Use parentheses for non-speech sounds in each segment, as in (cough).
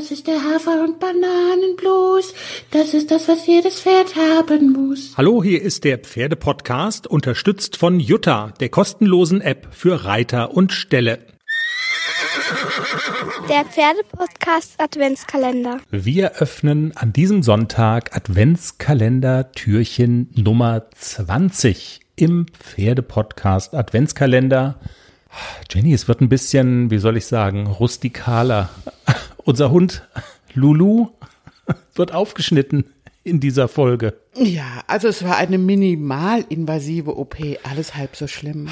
Das ist der Hafer- und Bananenblues. Das ist das, was jedes Pferd haben muss. Hallo, hier ist der Pferdepodcast, unterstützt von Jutta, der kostenlosen App für Reiter und Ställe. Der Pferdepodcast Adventskalender. Wir öffnen an diesem Sonntag Adventskalender Türchen Nummer 20 im Pferdepodcast Adventskalender. Jenny, es wird ein bisschen, wie soll ich sagen, rustikaler. Unser Hund Lulu (laughs) wird aufgeschnitten in dieser Folge. Ja, also es war eine minimalinvasive OP, alles halb so schlimm.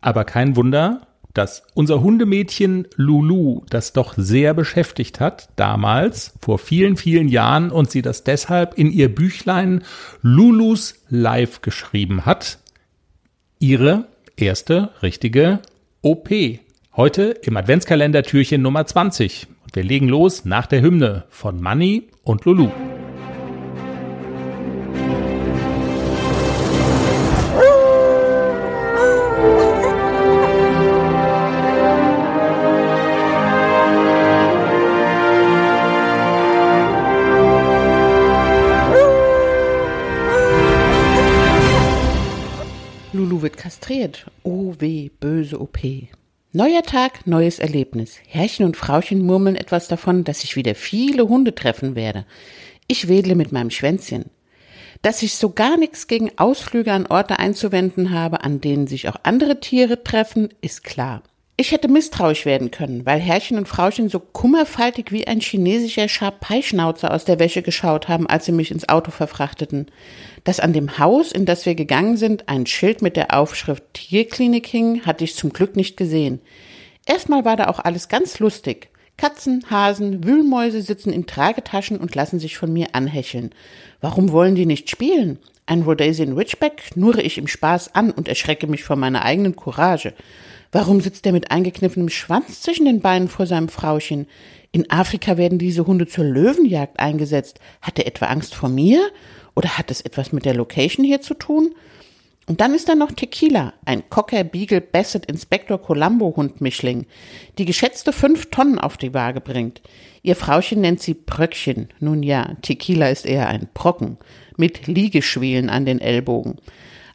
Aber kein Wunder, dass unser Hundemädchen Lulu das doch sehr beschäftigt hat, damals, vor vielen, vielen Jahren, und sie das deshalb in ihr Büchlein Lulus Live geschrieben hat. Ihre erste richtige OP. Heute im Adventskalender Türchen Nummer 20. Wir legen los nach der Hymne von Manny und Lulu. Lulu wird kastriert. Oh weh, böse OP. Neuer Tag, neues Erlebnis. Herrchen und Frauchen murmeln etwas davon, dass ich wieder viele Hunde treffen werde. Ich wedle mit meinem Schwänzchen. Dass ich so gar nichts gegen Ausflüge an Orte einzuwenden habe, an denen sich auch andere Tiere treffen, ist klar. Ich hätte misstrauisch werden können, weil Herrchen und Frauchen so kummerfaltig wie ein chinesischer Scharpeischnauzer aus der Wäsche geschaut haben, als sie mich ins Auto verfrachteten. Dass an dem Haus, in das wir gegangen sind, ein Schild mit der Aufschrift Tierklinik hing, hatte ich zum Glück nicht gesehen. Erstmal war da auch alles ganz lustig. Katzen, Hasen, Wühlmäuse sitzen in Tragetaschen und lassen sich von mir anhecheln. Warum wollen die nicht spielen? Ein Rhodesian Ridgeback knurre ich im Spaß an und erschrecke mich vor meiner eigenen Courage. Warum sitzt er mit eingekniffenem Schwanz zwischen den Beinen vor seinem Frauchen? In Afrika werden diese Hunde zur Löwenjagd eingesetzt. Hat er etwa Angst vor mir? Oder hat es etwas mit der Location hier zu tun? Und dann ist da noch Tequila, ein Cocker Beagle Basset Inspector Columbo Hund Mischling, die geschätzte fünf Tonnen auf die Waage bringt. Ihr Frauchen nennt sie Bröckchen. Nun ja, Tequila ist eher ein Brocken, mit Liegeschwelen an den Ellbogen.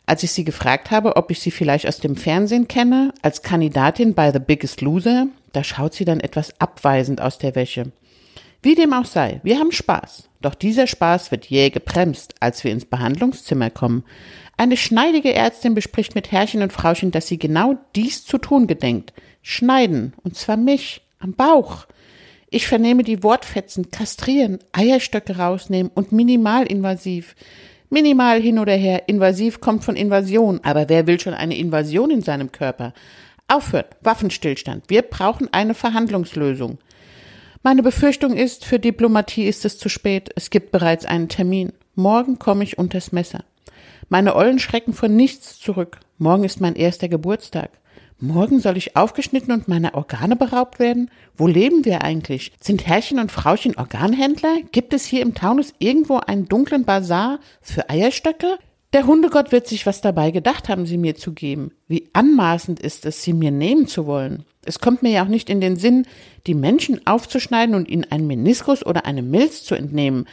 Als ich sie gefragt habe, ob ich sie vielleicht aus dem Fernsehen kenne, als Kandidatin bei The Biggest Loser, da schaut sie dann etwas abweisend aus der Wäsche. Wie dem auch sei, wir haben Spaß. Doch dieser Spaß wird jäh gebremst, als wir ins Behandlungszimmer kommen. Eine schneidige Ärztin bespricht mit Herrchen und Frauchen, dass sie genau dies zu tun gedenkt. Schneiden, und zwar mich, am Bauch. Ich vernehme die Wortfetzen, kastrieren, Eierstöcke rausnehmen und minimalinvasiv. Minimal hin oder her, invasiv kommt von Invasion, aber wer will schon eine Invasion in seinem Körper? Aufhört, Waffenstillstand. Wir brauchen eine Verhandlungslösung. Meine Befürchtung ist, für Diplomatie ist es zu spät. Es gibt bereits einen Termin. Morgen komme ich unters Messer. Meine Ollen schrecken von nichts zurück. Morgen ist mein erster Geburtstag. Morgen soll ich aufgeschnitten und meiner Organe beraubt werden? Wo leben wir eigentlich? Sind Herrchen und Frauchen Organhändler? Gibt es hier im Taunus irgendwo einen dunklen Bazar für Eierstöcke? Der Hundegott wird sich was dabei gedacht haben, sie mir zu geben. Wie anmaßend ist es, sie mir nehmen zu wollen. Es kommt mir ja auch nicht in den Sinn, die Menschen aufzuschneiden und ihnen einen Meniskus oder eine Milz zu entnehmen,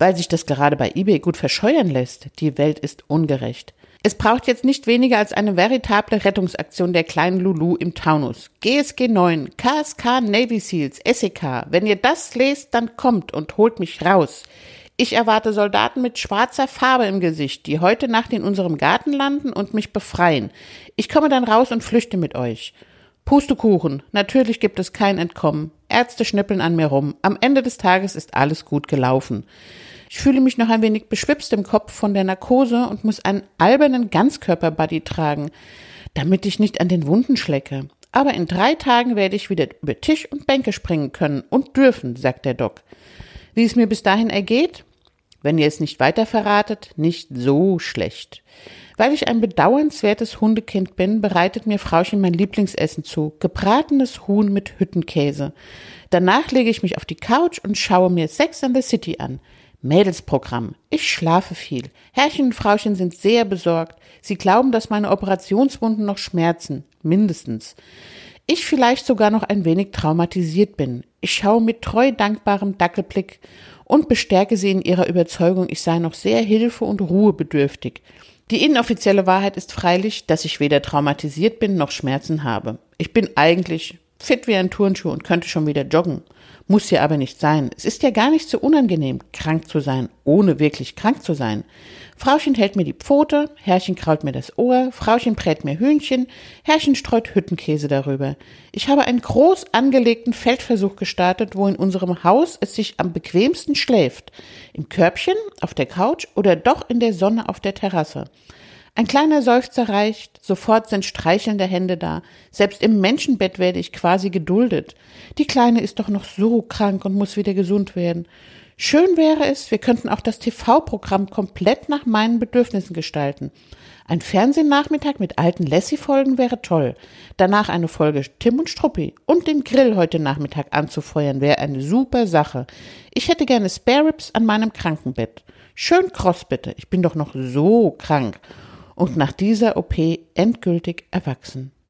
weil sich das gerade bei eBay gut verscheuern lässt. Die Welt ist ungerecht. Es braucht jetzt nicht weniger als eine veritable Rettungsaktion der kleinen Lulu im Taunus. GSG 9, KSK Navy Seals, SEK. Wenn ihr das lest, dann kommt und holt mich raus. Ich erwarte Soldaten mit schwarzer Farbe im Gesicht, die heute Nacht in unserem Garten landen und mich befreien. Ich komme dann raus und flüchte mit euch. Pustekuchen, natürlich gibt es kein Entkommen. Ärzte schnippeln an mir rum. Am Ende des Tages ist alles gut gelaufen. Ich fühle mich noch ein wenig beschwipst im Kopf von der Narkose und muss einen albernen Ganzkörperbuddy tragen, damit ich nicht an den Wunden schlecke. Aber in drei Tagen werde ich wieder über Tisch und Bänke springen können und dürfen, sagt der Doc. Wie es mir bis dahin ergeht? Wenn ihr es nicht weiter verratet, nicht so schlecht. Weil ich ein bedauernswertes Hundekind bin, bereitet mir Frauchen mein Lieblingsessen zu. Gebratenes Huhn mit Hüttenkäse. Danach lege ich mich auf die Couch und schaue mir Sex and the City an. Mädelsprogramm. Ich schlafe viel. Herrchen und Frauchen sind sehr besorgt. Sie glauben, dass meine Operationswunden noch schmerzen. Mindestens. ich vielleicht sogar noch ein wenig traumatisiert bin. Ich schaue mit treu dankbarem Dackelblick und bestärke sie in ihrer Überzeugung, ich sei noch sehr hilfe- und ruhebedürftig. Die inoffizielle Wahrheit ist freilich, dass ich weder traumatisiert bin noch Schmerzen habe. Ich bin eigentlich fit wie ein Turnschuh und könnte schon wieder joggen. Muss ja aber nicht sein. Es ist ja gar nicht so unangenehm, krank zu sein, ohne wirklich krank zu sein. Frauchen hält mir die Pfote, Herrchen kraut mir das Ohr, Frauchen brät mir Hühnchen, Herrchen streut Hüttenkäse darüber. Ich habe einen groß angelegten Feldversuch gestartet, wo in unserem Haus es sich am bequemsten schläft. Im Körbchen, auf der Couch oder doch in der Sonne auf der Terrasse. Ein kleiner Seufzer reicht, sofort sind streichelnde Hände da. Selbst im Menschenbett werde ich quasi geduldet. Die Kleine ist doch noch so krank und muss wieder gesund werden. Schön wäre es, wir könnten auch das TV-Programm komplett nach meinen Bedürfnissen gestalten. Ein Fernsehnachmittag mit alten Lassie-Folgen wäre toll. Danach eine Folge Tim und Struppi und den Grill heute Nachmittag anzufeuern wäre eine super Sache. Ich hätte gerne Spare Ribs an meinem Krankenbett. Schön kross bitte, ich bin doch noch so krank und nach dieser OP endgültig erwachsen.